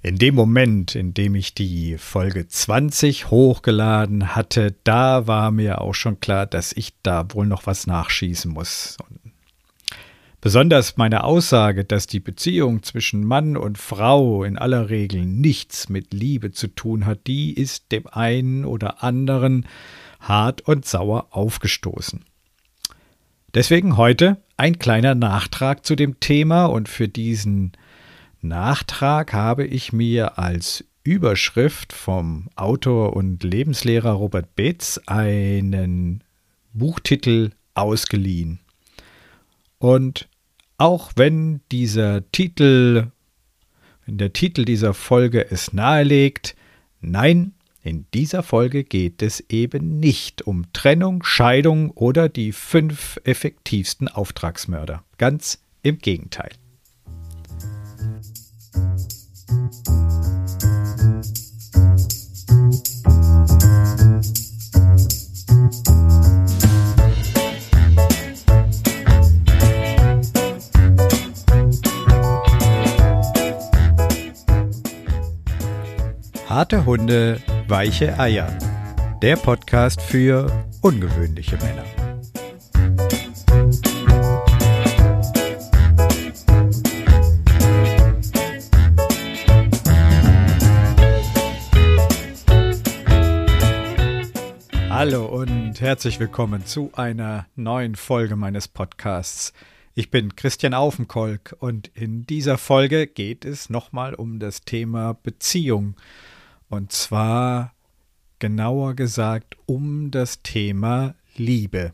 In dem Moment, in dem ich die Folge 20 hochgeladen hatte, da war mir auch schon klar, dass ich da wohl noch was nachschießen muss. Besonders meine Aussage, dass die Beziehung zwischen Mann und Frau in aller Regel nichts mit Liebe zu tun hat, die ist dem einen oder anderen hart und sauer aufgestoßen. Deswegen heute ein kleiner Nachtrag zu dem Thema und für diesen Nachtrag habe ich mir als Überschrift vom Autor und Lebenslehrer Robert Betz einen Buchtitel ausgeliehen. Und auch wenn dieser Titel, wenn der Titel dieser Folge es nahelegt, nein, in dieser Folge geht es eben nicht um Trennung, Scheidung oder die fünf effektivsten Auftragsmörder. Ganz im Gegenteil. Harte Hunde, weiche Eier. Der Podcast für ungewöhnliche Männer. Hallo und herzlich willkommen zu einer neuen Folge meines Podcasts. Ich bin Christian Aufenkolk und in dieser Folge geht es nochmal um das Thema Beziehung. Und zwar genauer gesagt um das Thema Liebe.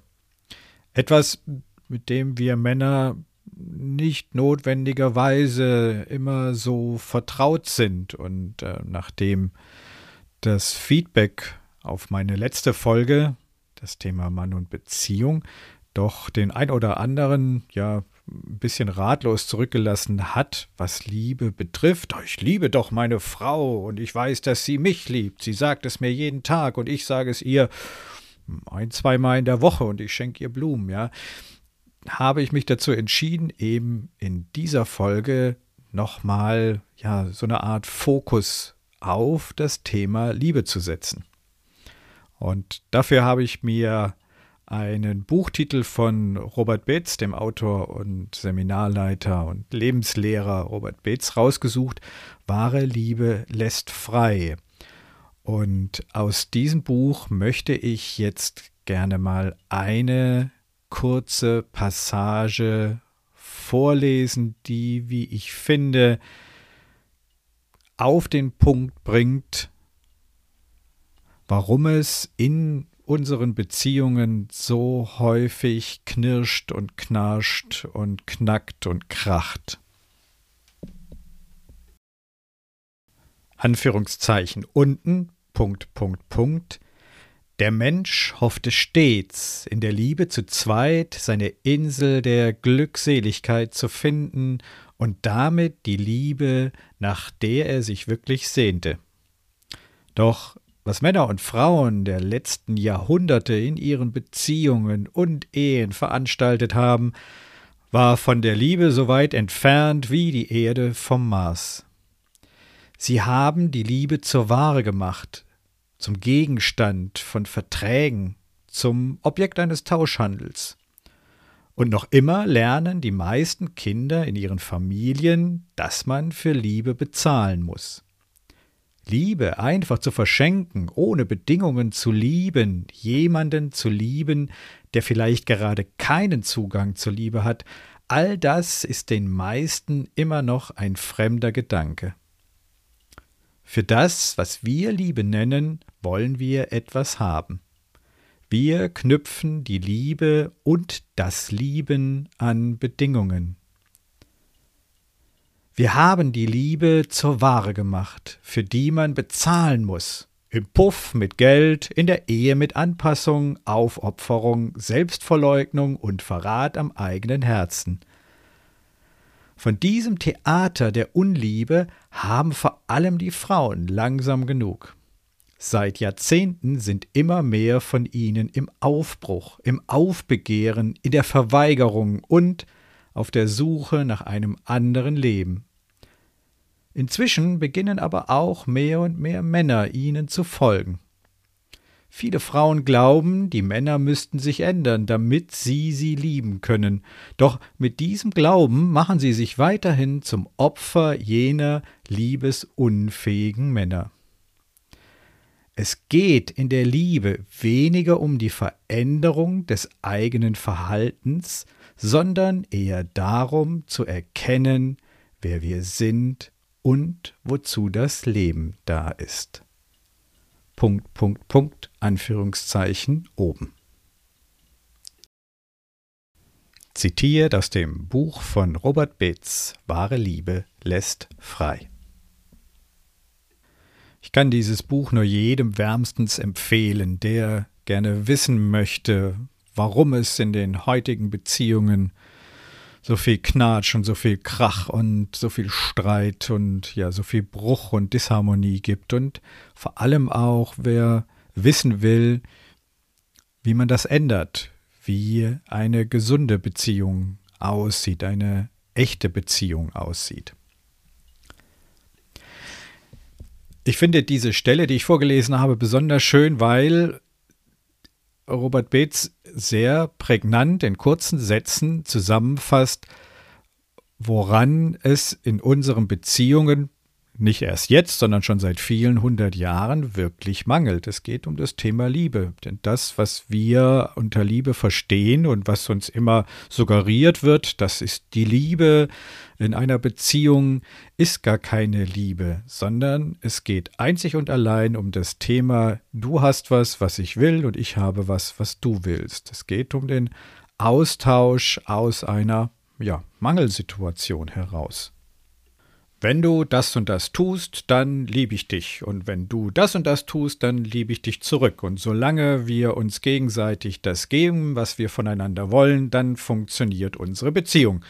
Etwas, mit dem wir Männer nicht notwendigerweise immer so vertraut sind und äh, nachdem das Feedback auf meine letzte Folge, das Thema Mann und Beziehung, doch den ein oder anderen ja ein bisschen ratlos zurückgelassen hat, was Liebe betrifft. Ich liebe doch meine Frau und ich weiß, dass sie mich liebt. Sie sagt es mir jeden Tag und ich sage es ihr ein, zweimal in der Woche und ich schenke ihr Blumen, ja. Habe ich mich dazu entschieden, eben in dieser Folge nochmal ja so eine Art Fokus auf das Thema Liebe zu setzen. Und dafür habe ich mir einen Buchtitel von Robert Betz, dem Autor und Seminarleiter und Lebenslehrer Robert Betz, rausgesucht. Wahre Liebe lässt frei. Und aus diesem Buch möchte ich jetzt gerne mal eine kurze Passage vorlesen, die, wie ich finde, auf den Punkt bringt, warum es in unseren Beziehungen so häufig knirscht und knarscht und knackt und kracht. Anführungszeichen unten, Punkt, Punkt, Punkt. Der Mensch hoffte stets, in der Liebe zu zweit seine Insel der Glückseligkeit zu finden und damit die Liebe, nach der er sich wirklich sehnte. Doch was Männer und Frauen der letzten Jahrhunderte in ihren Beziehungen und Ehen veranstaltet haben, war von der Liebe so weit entfernt wie die Erde vom Mars. Sie haben die Liebe zur Ware gemacht, zum Gegenstand von Verträgen, zum Objekt eines Tauschhandels. Und noch immer lernen die meisten Kinder in ihren Familien, dass man für Liebe bezahlen muss. Liebe einfach zu verschenken, ohne Bedingungen zu lieben, jemanden zu lieben, der vielleicht gerade keinen Zugang zur Liebe hat, all das ist den meisten immer noch ein fremder Gedanke. Für das, was wir Liebe nennen, wollen wir etwas haben. Wir knüpfen die Liebe und das Lieben an Bedingungen. Wir haben die Liebe zur Ware gemacht, für die man bezahlen muss. Im Puff mit Geld, in der Ehe mit Anpassung, Aufopferung, Selbstverleugnung und Verrat am eigenen Herzen. Von diesem Theater der Unliebe haben vor allem die Frauen langsam genug. Seit Jahrzehnten sind immer mehr von ihnen im Aufbruch, im Aufbegehren, in der Verweigerung und auf der Suche nach einem anderen Leben. Inzwischen beginnen aber auch mehr und mehr Männer ihnen zu folgen. Viele Frauen glauben, die Männer müssten sich ändern, damit sie sie lieben können. Doch mit diesem Glauben machen sie sich weiterhin zum Opfer jener liebesunfähigen Männer. Es geht in der Liebe weniger um die Veränderung des eigenen Verhaltens, sondern eher darum zu erkennen, wer wir sind und wozu das Leben da ist. Punkt, Punkt, Punkt, Anführungszeichen oben. Zitiert aus dem Buch von Robert Bates Wahre Liebe lässt frei. Ich kann dieses Buch nur jedem wärmstens empfehlen, der gerne wissen möchte, warum es in den heutigen Beziehungen so viel Knatsch und so viel Krach und so viel Streit und ja, so viel Bruch und Disharmonie gibt und vor allem auch, wer wissen will, wie man das ändert, wie eine gesunde Beziehung aussieht, eine echte Beziehung aussieht. Ich finde diese Stelle, die ich vorgelesen habe, besonders schön, weil Robert Bates sehr prägnant in kurzen Sätzen zusammenfasst, woran es in unseren Beziehungen nicht erst jetzt, sondern schon seit vielen hundert Jahren wirklich mangelt. Es geht um das Thema Liebe. Denn das, was wir unter Liebe verstehen und was uns immer suggeriert wird, das ist die Liebe in einer Beziehung, ist gar keine Liebe, sondern es geht einzig und allein um das Thema, du hast was, was ich will und ich habe was, was du willst. Es geht um den Austausch aus einer ja, Mangelsituation heraus. Wenn du das und das tust, dann liebe ich dich. Und wenn du das und das tust, dann liebe ich dich zurück. Und solange wir uns gegenseitig das geben, was wir voneinander wollen, dann funktioniert unsere Beziehung.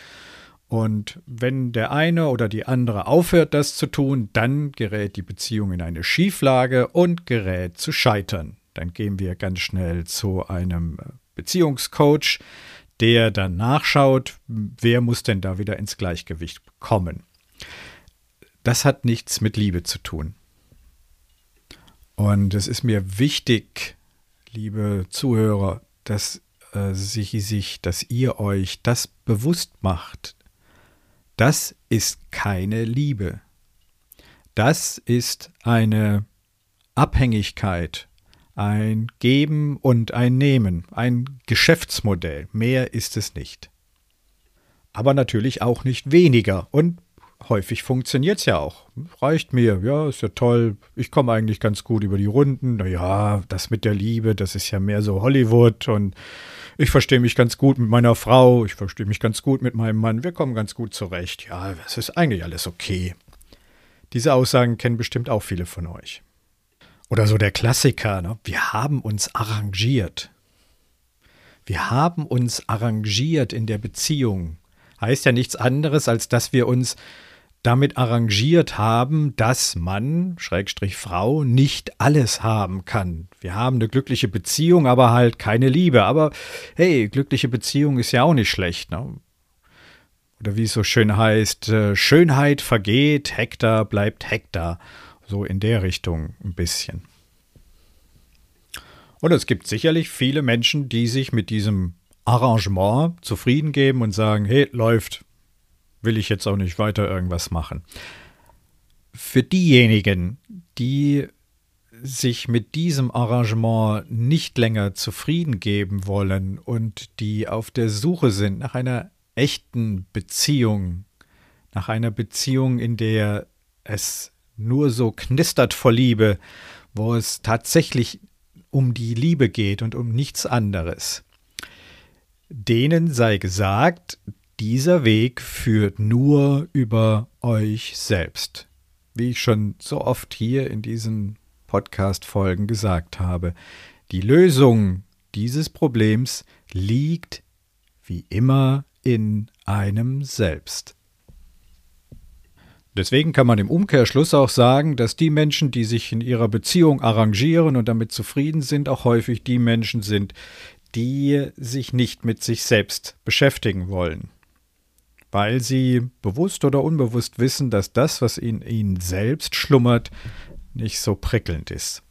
Und wenn der eine oder die andere aufhört, das zu tun, dann gerät die Beziehung in eine Schieflage und gerät zu scheitern. Dann gehen wir ganz schnell zu einem Beziehungscoach, der dann nachschaut, wer muss denn da wieder ins Gleichgewicht kommen. Das hat nichts mit Liebe zu tun. Und es ist mir wichtig, liebe Zuhörer, dass äh, sich, sich, dass ihr euch das bewusst macht. Das ist keine Liebe. Das ist eine Abhängigkeit, ein Geben und ein Nehmen, ein Geschäftsmodell. Mehr ist es nicht. Aber natürlich auch nicht weniger. Und häufig funktioniert es ja auch. Reicht mir, ja, ist ja toll. Ich komme eigentlich ganz gut über die Runden. Naja, das mit der Liebe, das ist ja mehr so Hollywood und ich verstehe mich ganz gut mit meiner Frau, ich verstehe mich ganz gut mit meinem Mann, wir kommen ganz gut zurecht. Ja, es ist eigentlich alles okay. Diese Aussagen kennen bestimmt auch viele von euch. Oder so der Klassiker, ne? wir haben uns arrangiert. Wir haben uns arrangiert in der Beziehung. Heißt ja nichts anderes, als dass wir uns damit arrangiert haben, dass Mann, Schrägstrich Frau, nicht alles haben kann. Wir haben eine glückliche Beziehung, aber halt keine Liebe. Aber hey, glückliche Beziehung ist ja auch nicht schlecht. Ne? Oder wie es so schön heißt, äh, Schönheit vergeht, Hektar bleibt Hektar. So in der Richtung ein bisschen. Und es gibt sicherlich viele Menschen, die sich mit diesem Arrangement zufrieden geben und sagen, hey, läuft, will ich jetzt auch nicht weiter irgendwas machen. Für diejenigen, die sich mit diesem Arrangement nicht länger zufrieden geben wollen und die auf der Suche sind nach einer echten Beziehung, nach einer Beziehung, in der es nur so knistert vor Liebe, wo es tatsächlich um die Liebe geht und um nichts anderes. Denen sei gesagt, dieser Weg führt nur über euch selbst. Wie ich schon so oft hier in diesen Podcast-Folgen gesagt habe, die Lösung dieses Problems liegt wie immer in einem selbst. Deswegen kann man im Umkehrschluss auch sagen, dass die Menschen, die sich in ihrer Beziehung arrangieren und damit zufrieden sind, auch häufig die Menschen sind, die sich nicht mit sich selbst beschäftigen wollen weil sie bewusst oder unbewusst wissen, dass das, was in ihnen selbst schlummert, nicht so prickelnd ist.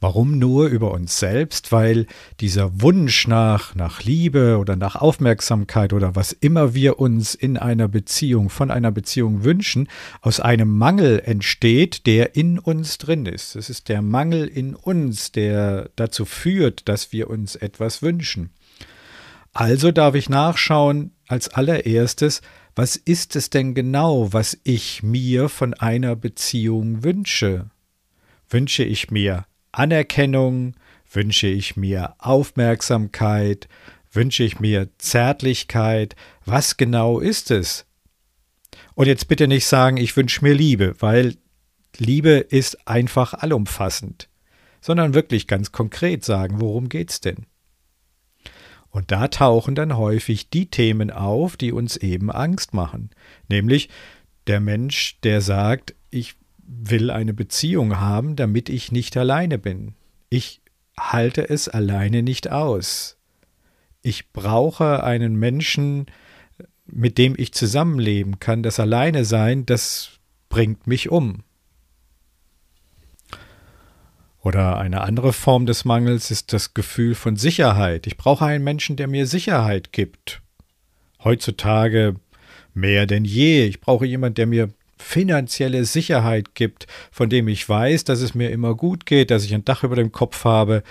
Warum nur über uns selbst? Weil dieser Wunsch nach, nach Liebe oder nach Aufmerksamkeit oder was immer wir uns in einer Beziehung, von einer Beziehung wünschen, aus einem Mangel entsteht, der in uns drin ist. Es ist der Mangel in uns, der dazu führt, dass wir uns etwas wünschen. Also darf ich nachschauen als allererstes, was ist es denn genau, was ich mir von einer Beziehung wünsche? Wünsche ich mir Anerkennung, wünsche ich mir Aufmerksamkeit, wünsche ich mir Zärtlichkeit, was genau ist es? Und jetzt bitte nicht sagen, ich wünsche mir Liebe, weil Liebe ist einfach allumfassend, sondern wirklich ganz konkret sagen, worum geht's denn? Und da tauchen dann häufig die Themen auf, die uns eben Angst machen, nämlich der Mensch, der sagt, ich will eine Beziehung haben, damit ich nicht alleine bin. Ich halte es alleine nicht aus. Ich brauche einen Menschen, mit dem ich zusammenleben kann. Das Alleine sein, das bringt mich um. Oder eine andere Form des Mangels ist das Gefühl von Sicherheit. Ich brauche einen Menschen, der mir Sicherheit gibt. Heutzutage mehr denn je. Ich brauche jemanden, der mir finanzielle Sicherheit gibt, von dem ich weiß, dass es mir immer gut geht, dass ich ein Dach über dem Kopf habe,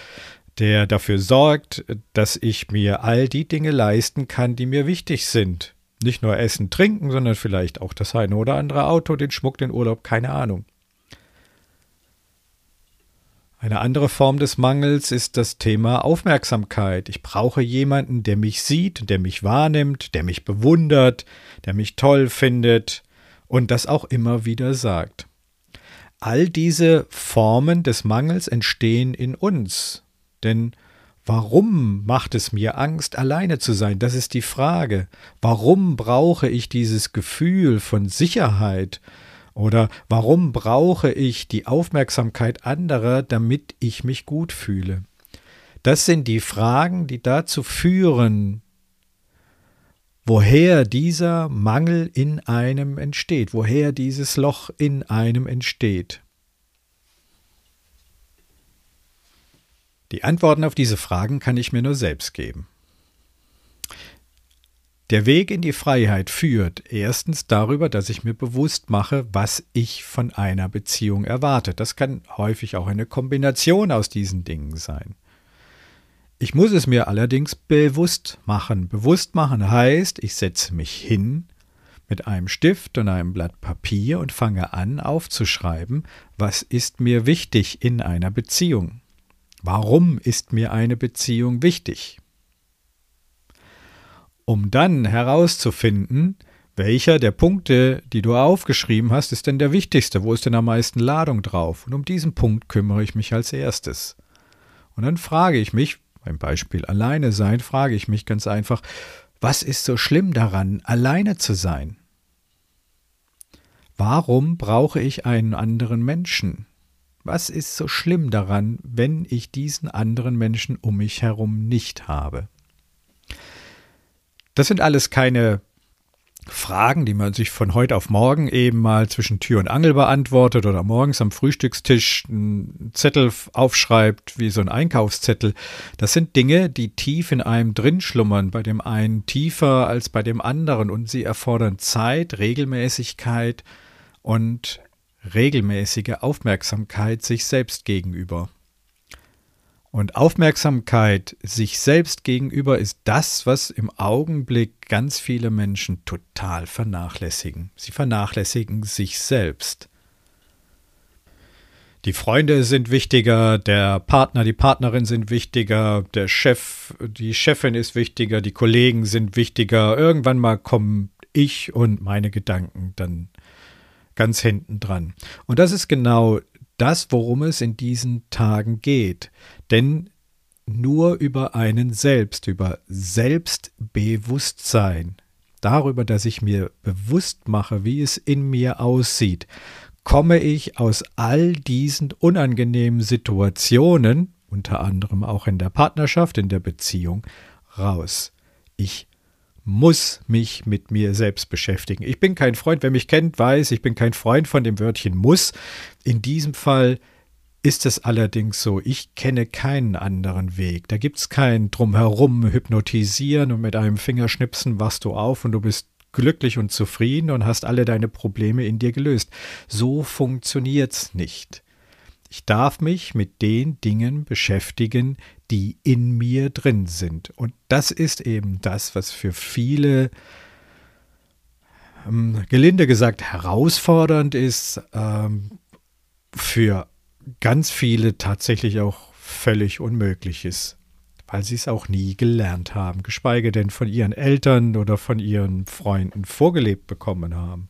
der dafür sorgt, dass ich mir all die Dinge leisten kann, die mir wichtig sind. Nicht nur Essen, Trinken, sondern vielleicht auch das eine oder andere Auto, den Schmuck, den Urlaub, keine Ahnung. Eine andere Form des Mangels ist das Thema Aufmerksamkeit. Ich brauche jemanden, der mich sieht, der mich wahrnimmt, der mich bewundert, der mich toll findet, und das auch immer wieder sagt. All diese Formen des Mangels entstehen in uns. Denn warum macht es mir Angst, alleine zu sein? Das ist die Frage. Warum brauche ich dieses Gefühl von Sicherheit? Oder warum brauche ich die Aufmerksamkeit anderer, damit ich mich gut fühle? Das sind die Fragen, die dazu führen, woher dieser Mangel in einem entsteht, woher dieses Loch in einem entsteht. Die Antworten auf diese Fragen kann ich mir nur selbst geben. Der Weg in die Freiheit führt erstens darüber, dass ich mir bewusst mache, was ich von einer Beziehung erwarte. Das kann häufig auch eine Kombination aus diesen Dingen sein. Ich muss es mir allerdings bewusst machen. Bewusst machen heißt, ich setze mich hin mit einem Stift und einem Blatt Papier und fange an aufzuschreiben, was ist mir wichtig in einer Beziehung. Warum ist mir eine Beziehung wichtig? Um dann herauszufinden, welcher der Punkte, die du aufgeschrieben hast, ist denn der wichtigste? Wo ist denn am meisten Ladung drauf? Und um diesen Punkt kümmere ich mich als erstes. Und dann frage ich mich, beim Beispiel alleine sein, frage ich mich ganz einfach, was ist so schlimm daran, alleine zu sein? Warum brauche ich einen anderen Menschen? Was ist so schlimm daran, wenn ich diesen anderen Menschen um mich herum nicht habe? Das sind alles keine Fragen, die man sich von heute auf morgen eben mal zwischen Tür und Angel beantwortet oder morgens am Frühstückstisch einen Zettel aufschreibt, wie so ein Einkaufszettel. Das sind Dinge, die tief in einem drin schlummern, bei dem einen tiefer als bei dem anderen und sie erfordern Zeit, Regelmäßigkeit und regelmäßige Aufmerksamkeit sich selbst gegenüber. Und Aufmerksamkeit sich selbst gegenüber ist das, was im Augenblick ganz viele Menschen total vernachlässigen. Sie vernachlässigen sich selbst. Die Freunde sind wichtiger, der Partner, die Partnerin sind wichtiger, der Chef, die Chefin ist wichtiger, die Kollegen sind wichtiger. Irgendwann mal kommen ich und meine Gedanken dann ganz hinten dran. Und das ist genau das, worum es in diesen Tagen geht. Denn nur über einen selbst, über Selbstbewusstsein, darüber, dass ich mir bewusst mache, wie es in mir aussieht, komme ich aus all diesen unangenehmen Situationen, unter anderem auch in der Partnerschaft, in der Beziehung, raus. Ich muss mich mit mir selbst beschäftigen. Ich bin kein Freund, wer mich kennt, weiß, ich bin kein Freund von dem Wörtchen muss. In diesem Fall ist es allerdings so, ich kenne keinen anderen Weg. Da gibt es kein Drumherum, hypnotisieren und mit einem Fingerschnipsen wachst du auf und du bist glücklich und zufrieden und hast alle deine Probleme in dir gelöst. So funktioniert's nicht. Ich darf mich mit den Dingen beschäftigen, die in mir drin sind. Und das ist eben das, was für viele, ähm, gelinde gesagt, herausfordernd ist, ähm, für ganz viele tatsächlich auch völlig unmöglich ist, weil sie es auch nie gelernt haben, geschweige denn von ihren Eltern oder von ihren Freunden vorgelebt bekommen haben.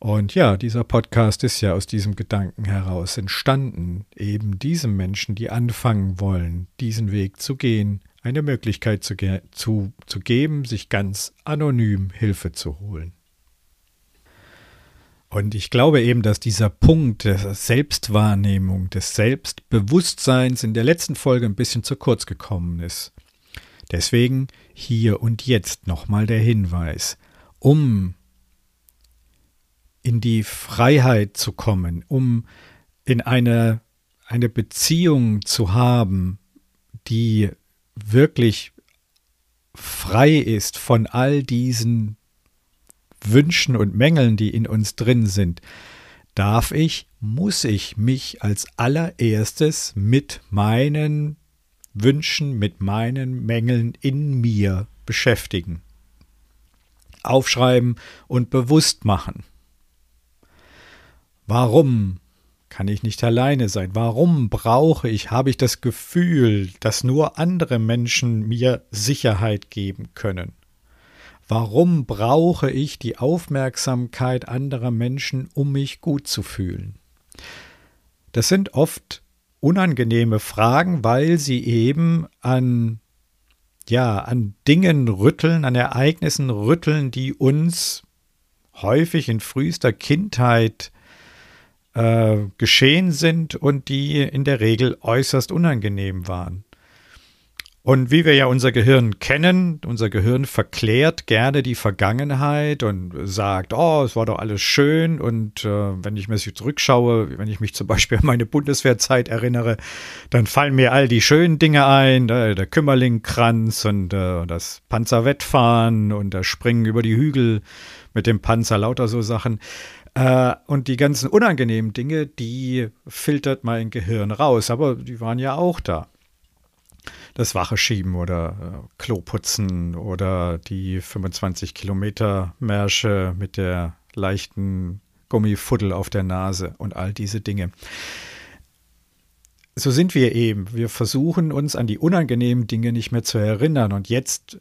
Und ja, dieser Podcast ist ja aus diesem Gedanken heraus entstanden, eben diesem Menschen, die anfangen wollen, diesen Weg zu gehen, eine Möglichkeit zu, ge zu, zu geben, sich ganz anonym Hilfe zu holen. Und ich glaube eben, dass dieser Punkt der Selbstwahrnehmung, des Selbstbewusstseins in der letzten Folge ein bisschen zu kurz gekommen ist. Deswegen hier und jetzt nochmal der Hinweis, um in die Freiheit zu kommen, um in eine, eine Beziehung zu haben, die wirklich frei ist von all diesen Wünschen und Mängeln, die in uns drin sind, darf ich, muss ich mich als allererstes mit meinen Wünschen, mit meinen Mängeln in mir beschäftigen. Aufschreiben und bewusst machen. Warum kann ich nicht alleine sein? Warum brauche ich, habe ich das Gefühl, dass nur andere Menschen mir Sicherheit geben können? Warum brauche ich die Aufmerksamkeit anderer Menschen, um mich gut zu fühlen? Das sind oft unangenehme Fragen, weil sie eben an ja, an Dingen rütteln, an Ereignissen rütteln, die uns häufig in frühester Kindheit äh, geschehen sind und die in der Regel äußerst unangenehm waren. Und wie wir ja unser Gehirn kennen, unser Gehirn verklärt gerne die Vergangenheit und sagt, oh, es war doch alles schön. Und äh, wenn ich mir zurückschaue, wenn ich mich zum Beispiel an meine Bundeswehrzeit erinnere, dann fallen mir all die schönen Dinge ein, äh, der Kümmerlingkranz und äh, das Panzerwettfahren und das Springen über die Hügel mit dem Panzer, lauter so Sachen. Äh, und die ganzen unangenehmen Dinge, die filtert mein Gehirn raus, aber die waren ja auch da das Wache schieben oder äh, Klo putzen oder die 25 Kilometer Märsche mit der leichten Gummifuddel auf der Nase und all diese Dinge. So sind wir eben. Wir versuchen uns an die unangenehmen Dinge nicht mehr zu erinnern und jetzt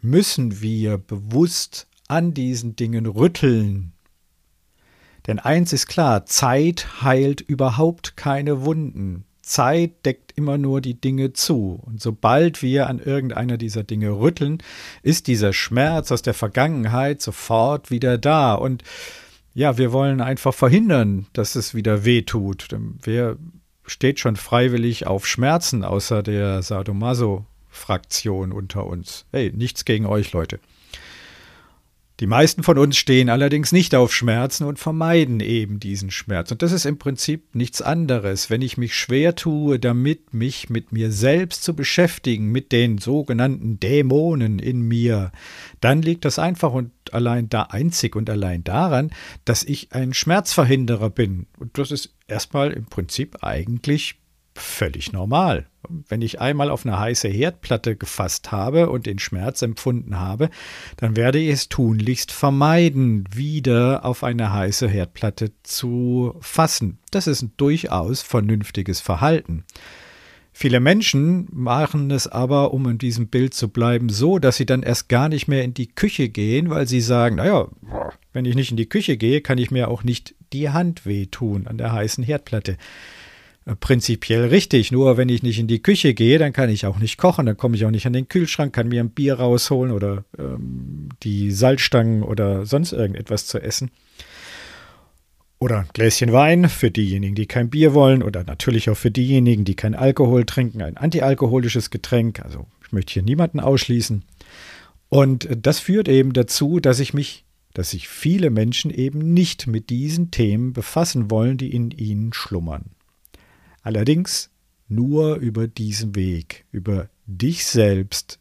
müssen wir bewusst an diesen Dingen rütteln. Denn eins ist klar, Zeit heilt überhaupt keine Wunden. Zeit deckt immer nur die Dinge zu. Und sobald wir an irgendeiner dieser Dinge rütteln, ist dieser Schmerz aus der Vergangenheit sofort wieder da. Und ja, wir wollen einfach verhindern, dass es wieder weh tut. Wer steht schon freiwillig auf Schmerzen außer der Sadomaso-Fraktion unter uns? Hey, nichts gegen euch, Leute. Die meisten von uns stehen allerdings nicht auf Schmerzen und vermeiden eben diesen Schmerz. Und das ist im Prinzip nichts anderes. Wenn ich mich schwer tue, damit mich mit mir selbst zu beschäftigen, mit den sogenannten Dämonen in mir, dann liegt das einfach und allein da einzig und allein daran, dass ich ein Schmerzverhinderer bin. Und das ist erstmal im Prinzip eigentlich völlig normal. Wenn ich einmal auf eine heiße Herdplatte gefasst habe und den Schmerz empfunden habe, dann werde ich es tunlichst vermeiden, wieder auf eine heiße Herdplatte zu fassen. Das ist ein durchaus vernünftiges Verhalten. Viele Menschen machen es aber, um in diesem Bild zu bleiben, so, dass sie dann erst gar nicht mehr in die Küche gehen, weil sie sagen, naja, wenn ich nicht in die Küche gehe, kann ich mir auch nicht die Hand wehtun an der heißen Herdplatte prinzipiell richtig. Nur wenn ich nicht in die Küche gehe, dann kann ich auch nicht kochen, dann komme ich auch nicht an den Kühlschrank, kann mir ein Bier rausholen oder ähm, die Salzstangen oder sonst irgendetwas zu essen. Oder ein Gläschen Wein für diejenigen, die kein Bier wollen oder natürlich auch für diejenigen, die kein Alkohol trinken, ein antialkoholisches Getränk. Also ich möchte hier niemanden ausschließen. Und das führt eben dazu, dass ich mich, dass sich viele Menschen eben nicht mit diesen Themen befassen wollen, die in ihnen schlummern. Allerdings nur über diesen Weg, über dich selbst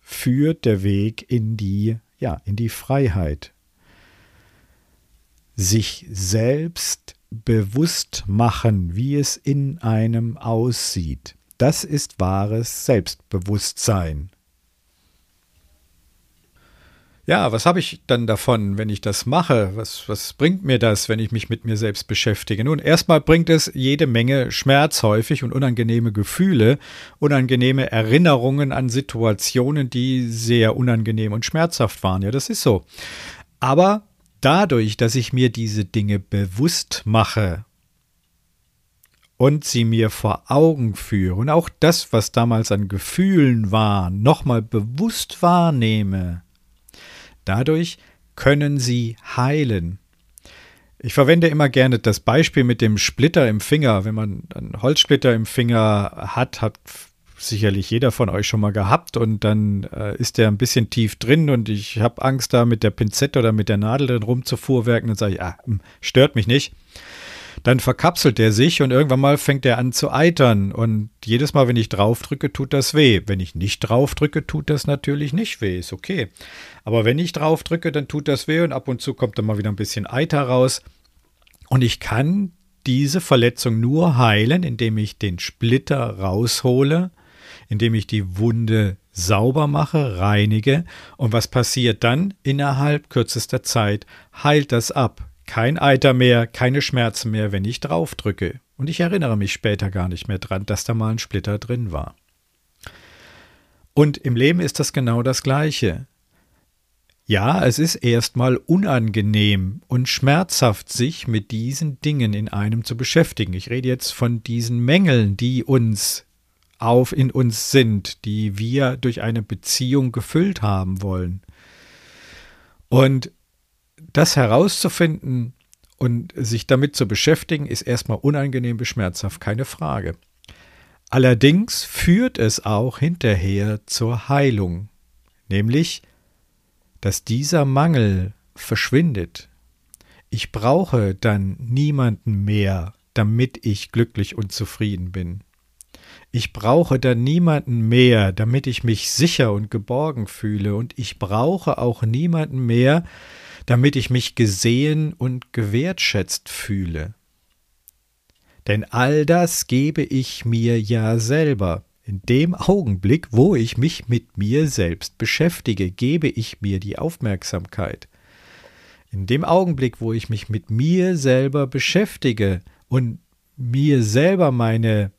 führt der Weg in die, ja, in die Freiheit. Sich selbst bewusst machen, wie es in einem aussieht. Das ist wahres Selbstbewusstsein. Ja, was habe ich dann davon, wenn ich das mache? Was, was bringt mir das, wenn ich mich mit mir selbst beschäftige? Nun, erstmal bringt es jede Menge Schmerz häufig und unangenehme Gefühle, unangenehme Erinnerungen an Situationen, die sehr unangenehm und schmerzhaft waren. Ja, das ist so. Aber dadurch, dass ich mir diese Dinge bewusst mache und sie mir vor Augen führe und auch das, was damals an Gefühlen war, nochmal bewusst wahrnehme, dadurch können sie heilen. Ich verwende immer gerne das Beispiel mit dem Splitter im Finger. Wenn man einen Holzsplitter im Finger hat, hat sicherlich jeder von euch schon mal gehabt und dann äh, ist der ein bisschen tief drin und ich habe Angst da mit der Pinzette oder mit der Nadel drin rumzufuhrwerken und sage ich, ah, hm, stört mich nicht. Dann verkapselt der sich und irgendwann mal fängt er an zu eitern und jedes Mal, wenn ich draufdrücke, tut das weh. Wenn ich nicht draufdrücke, tut das natürlich nicht weh, ist okay. Aber wenn ich draufdrücke, dann tut das weh und ab und zu kommt dann mal wieder ein bisschen Eiter raus und ich kann diese Verletzung nur heilen, indem ich den Splitter raushole indem ich die Wunde sauber mache, reinige. Und was passiert dann? Innerhalb kürzester Zeit heilt das ab. Kein Eiter mehr, keine Schmerzen mehr, wenn ich draufdrücke. Und ich erinnere mich später gar nicht mehr dran, dass da mal ein Splitter drin war. Und im Leben ist das genau das Gleiche. Ja, es ist erstmal unangenehm und schmerzhaft, sich mit diesen Dingen in einem zu beschäftigen. Ich rede jetzt von diesen Mängeln, die uns auf in uns sind, die wir durch eine Beziehung gefüllt haben wollen. Und das herauszufinden und sich damit zu beschäftigen, ist erstmal unangenehm beschmerzhaft, keine Frage. Allerdings führt es auch hinterher zur Heilung, nämlich, dass dieser Mangel verschwindet. Ich brauche dann niemanden mehr, damit ich glücklich und zufrieden bin. Ich brauche da niemanden mehr, damit ich mich sicher und geborgen fühle, und ich brauche auch niemanden mehr, damit ich mich gesehen und gewertschätzt fühle. Denn all das gebe ich mir ja selber. In dem Augenblick, wo ich mich mit mir selbst beschäftige, gebe ich mir die Aufmerksamkeit. In dem Augenblick, wo ich mich mit mir selber beschäftige und mir selber meine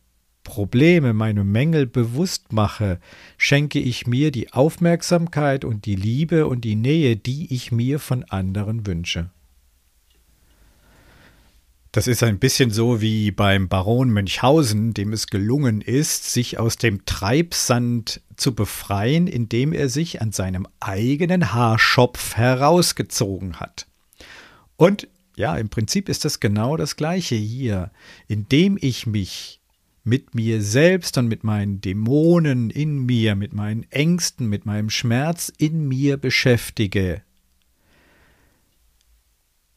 Probleme, meine Mängel bewusst mache, schenke ich mir die Aufmerksamkeit und die Liebe und die Nähe, die ich mir von anderen wünsche. Das ist ein bisschen so wie beim Baron Münchhausen, dem es gelungen ist, sich aus dem Treibsand zu befreien, indem er sich an seinem eigenen Haarschopf herausgezogen hat. Und ja, im Prinzip ist das genau das Gleiche hier. Indem ich mich mit mir selbst und mit meinen Dämonen in mir, mit meinen Ängsten, mit meinem Schmerz in mir beschäftige,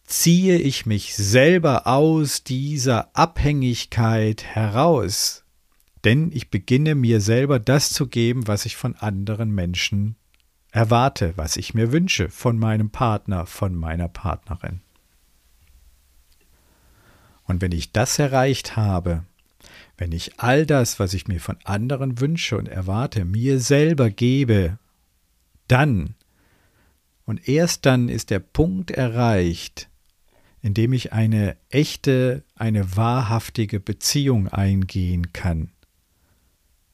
ziehe ich mich selber aus dieser Abhängigkeit heraus, denn ich beginne mir selber das zu geben, was ich von anderen Menschen erwarte, was ich mir wünsche, von meinem Partner, von meiner Partnerin. Und wenn ich das erreicht habe, wenn ich all das, was ich mir von anderen wünsche und erwarte, mir selber gebe, dann und erst dann ist der Punkt erreicht, in dem ich eine echte, eine wahrhaftige Beziehung eingehen kann.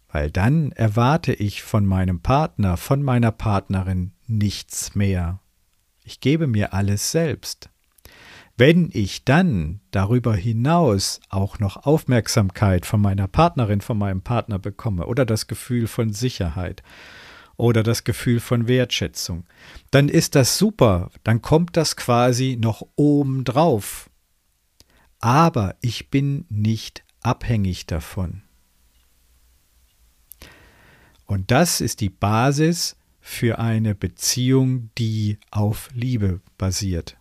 Weil dann erwarte ich von meinem Partner, von meiner Partnerin nichts mehr. Ich gebe mir alles selbst. Wenn ich dann darüber hinaus auch noch Aufmerksamkeit von meiner Partnerin, von meinem Partner bekomme oder das Gefühl von Sicherheit oder das Gefühl von Wertschätzung, dann ist das super, dann kommt das quasi noch obendrauf. Aber ich bin nicht abhängig davon. Und das ist die Basis für eine Beziehung, die auf Liebe basiert.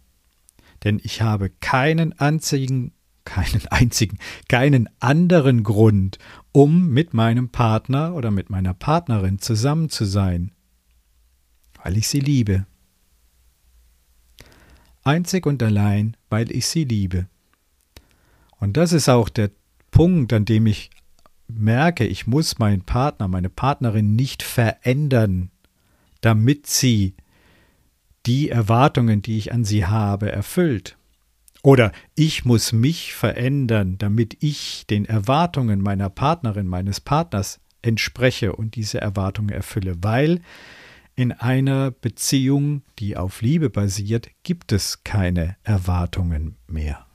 Denn ich habe keinen einzigen, keinen einzigen, keinen anderen Grund, um mit meinem Partner oder mit meiner Partnerin zusammen zu sein, weil ich sie liebe. Einzig und allein, weil ich sie liebe. Und das ist auch der Punkt, an dem ich merke, ich muss meinen Partner, meine Partnerin nicht verändern, damit sie die Erwartungen, die ich an sie habe, erfüllt. Oder ich muss mich verändern, damit ich den Erwartungen meiner Partnerin, meines Partners entspreche und diese Erwartungen erfülle, weil in einer Beziehung, die auf Liebe basiert, gibt es keine Erwartungen mehr.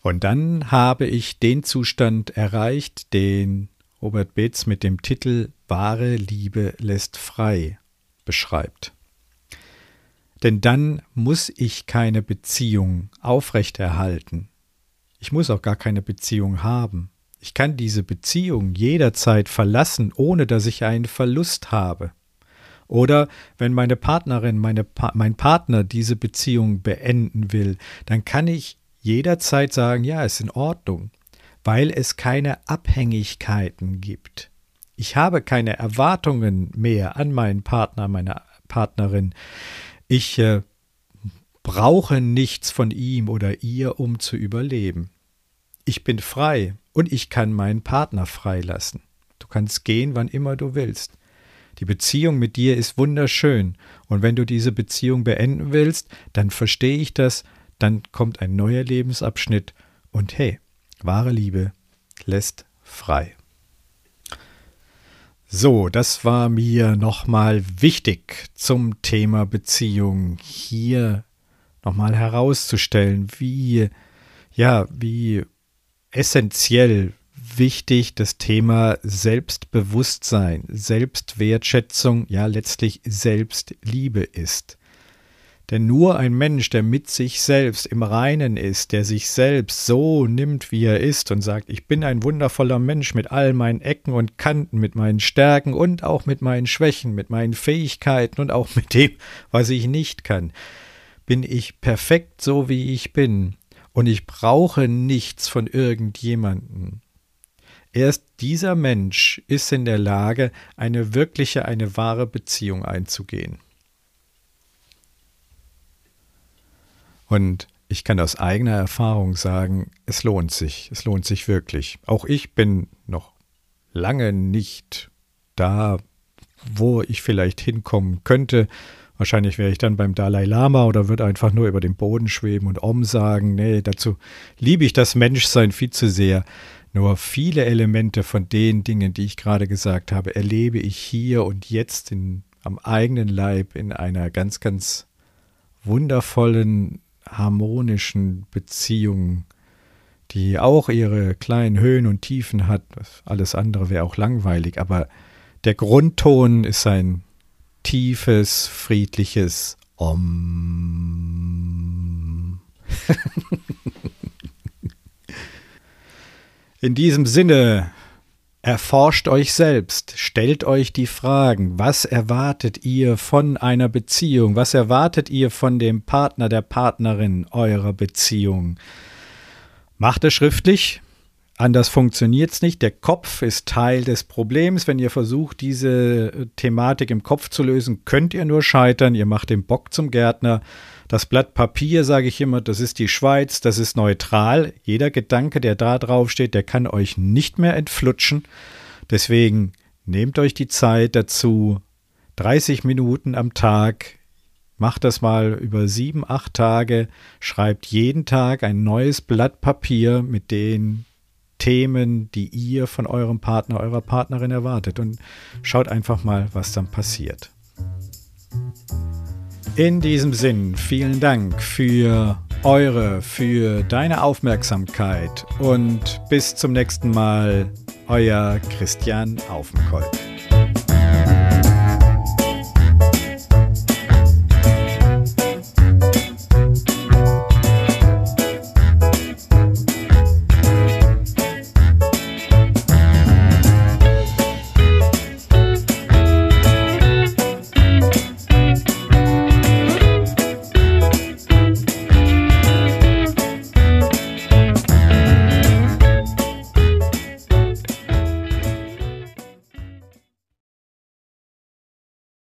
Und dann habe ich den Zustand erreicht, den Robert Beetz mit dem Titel Wahre Liebe lässt frei beschreibt. Denn dann muss ich keine Beziehung aufrechterhalten. Ich muss auch gar keine Beziehung haben. Ich kann diese Beziehung jederzeit verlassen, ohne dass ich einen Verlust habe. Oder wenn meine Partnerin, meine pa mein Partner diese Beziehung beenden will, dann kann ich jederzeit sagen, ja, ist in Ordnung, weil es keine Abhängigkeiten gibt. Ich habe keine Erwartungen mehr an meinen Partner, meine Partnerin. Ich äh, brauche nichts von ihm oder ihr, um zu überleben. Ich bin frei und ich kann meinen Partner freilassen. Du kannst gehen, wann immer du willst. Die Beziehung mit dir ist wunderschön, und wenn du diese Beziehung beenden willst, dann verstehe ich das, dann kommt ein neuer Lebensabschnitt, und hey, wahre Liebe lässt frei. So, das war mir nochmal wichtig zum Thema Beziehung hier nochmal herauszustellen, wie, ja, wie essentiell wichtig das Thema Selbstbewusstsein, Selbstwertschätzung, ja letztlich Selbstliebe ist. Denn nur ein Mensch, der mit sich selbst im Reinen ist, der sich selbst so nimmt, wie er ist und sagt, ich bin ein wundervoller Mensch mit all meinen Ecken und Kanten, mit meinen Stärken und auch mit meinen Schwächen, mit meinen Fähigkeiten und auch mit dem, was ich nicht kann, bin ich perfekt so, wie ich bin und ich brauche nichts von irgendjemanden. Erst dieser Mensch ist in der Lage, eine wirkliche, eine wahre Beziehung einzugehen. Und ich kann aus eigener Erfahrung sagen, es lohnt sich, es lohnt sich wirklich. Auch ich bin noch lange nicht da, wo ich vielleicht hinkommen könnte, Wahrscheinlich wäre ich dann beim Dalai Lama oder würde einfach nur über den Boden schweben und Om sagen. Nee, dazu liebe ich das Menschsein viel zu sehr. Nur viele Elemente von den Dingen, die ich gerade gesagt habe, erlebe ich hier und jetzt in, am eigenen Leib in einer ganz, ganz wundervollen, harmonischen Beziehung, die auch ihre kleinen Höhen und Tiefen hat. Alles andere wäre auch langweilig, aber der Grundton ist ein tiefes, friedliches Om. In diesem Sinne, erforscht euch selbst, stellt euch die Fragen, was erwartet ihr von einer Beziehung, was erwartet ihr von dem Partner, der Partnerin eurer Beziehung. Macht es schriftlich, Anders funktioniert es nicht. Der Kopf ist Teil des Problems. Wenn ihr versucht, diese äh, Thematik im Kopf zu lösen, könnt ihr nur scheitern. Ihr macht den Bock zum Gärtner. Das Blatt Papier, sage ich immer, das ist die Schweiz, das ist neutral. Jeder Gedanke, der da drauf steht, der kann euch nicht mehr entflutschen. Deswegen nehmt euch die Zeit dazu. 30 Minuten am Tag. Macht das mal über sieben, acht Tage. Schreibt jeden Tag ein neues Blatt Papier mit den Themen, die ihr von eurem Partner, eurer Partnerin erwartet. Und schaut einfach mal, was dann passiert. In diesem Sinn, vielen Dank für eure, für deine Aufmerksamkeit und bis zum nächsten Mal, euer Christian Aufenkolb.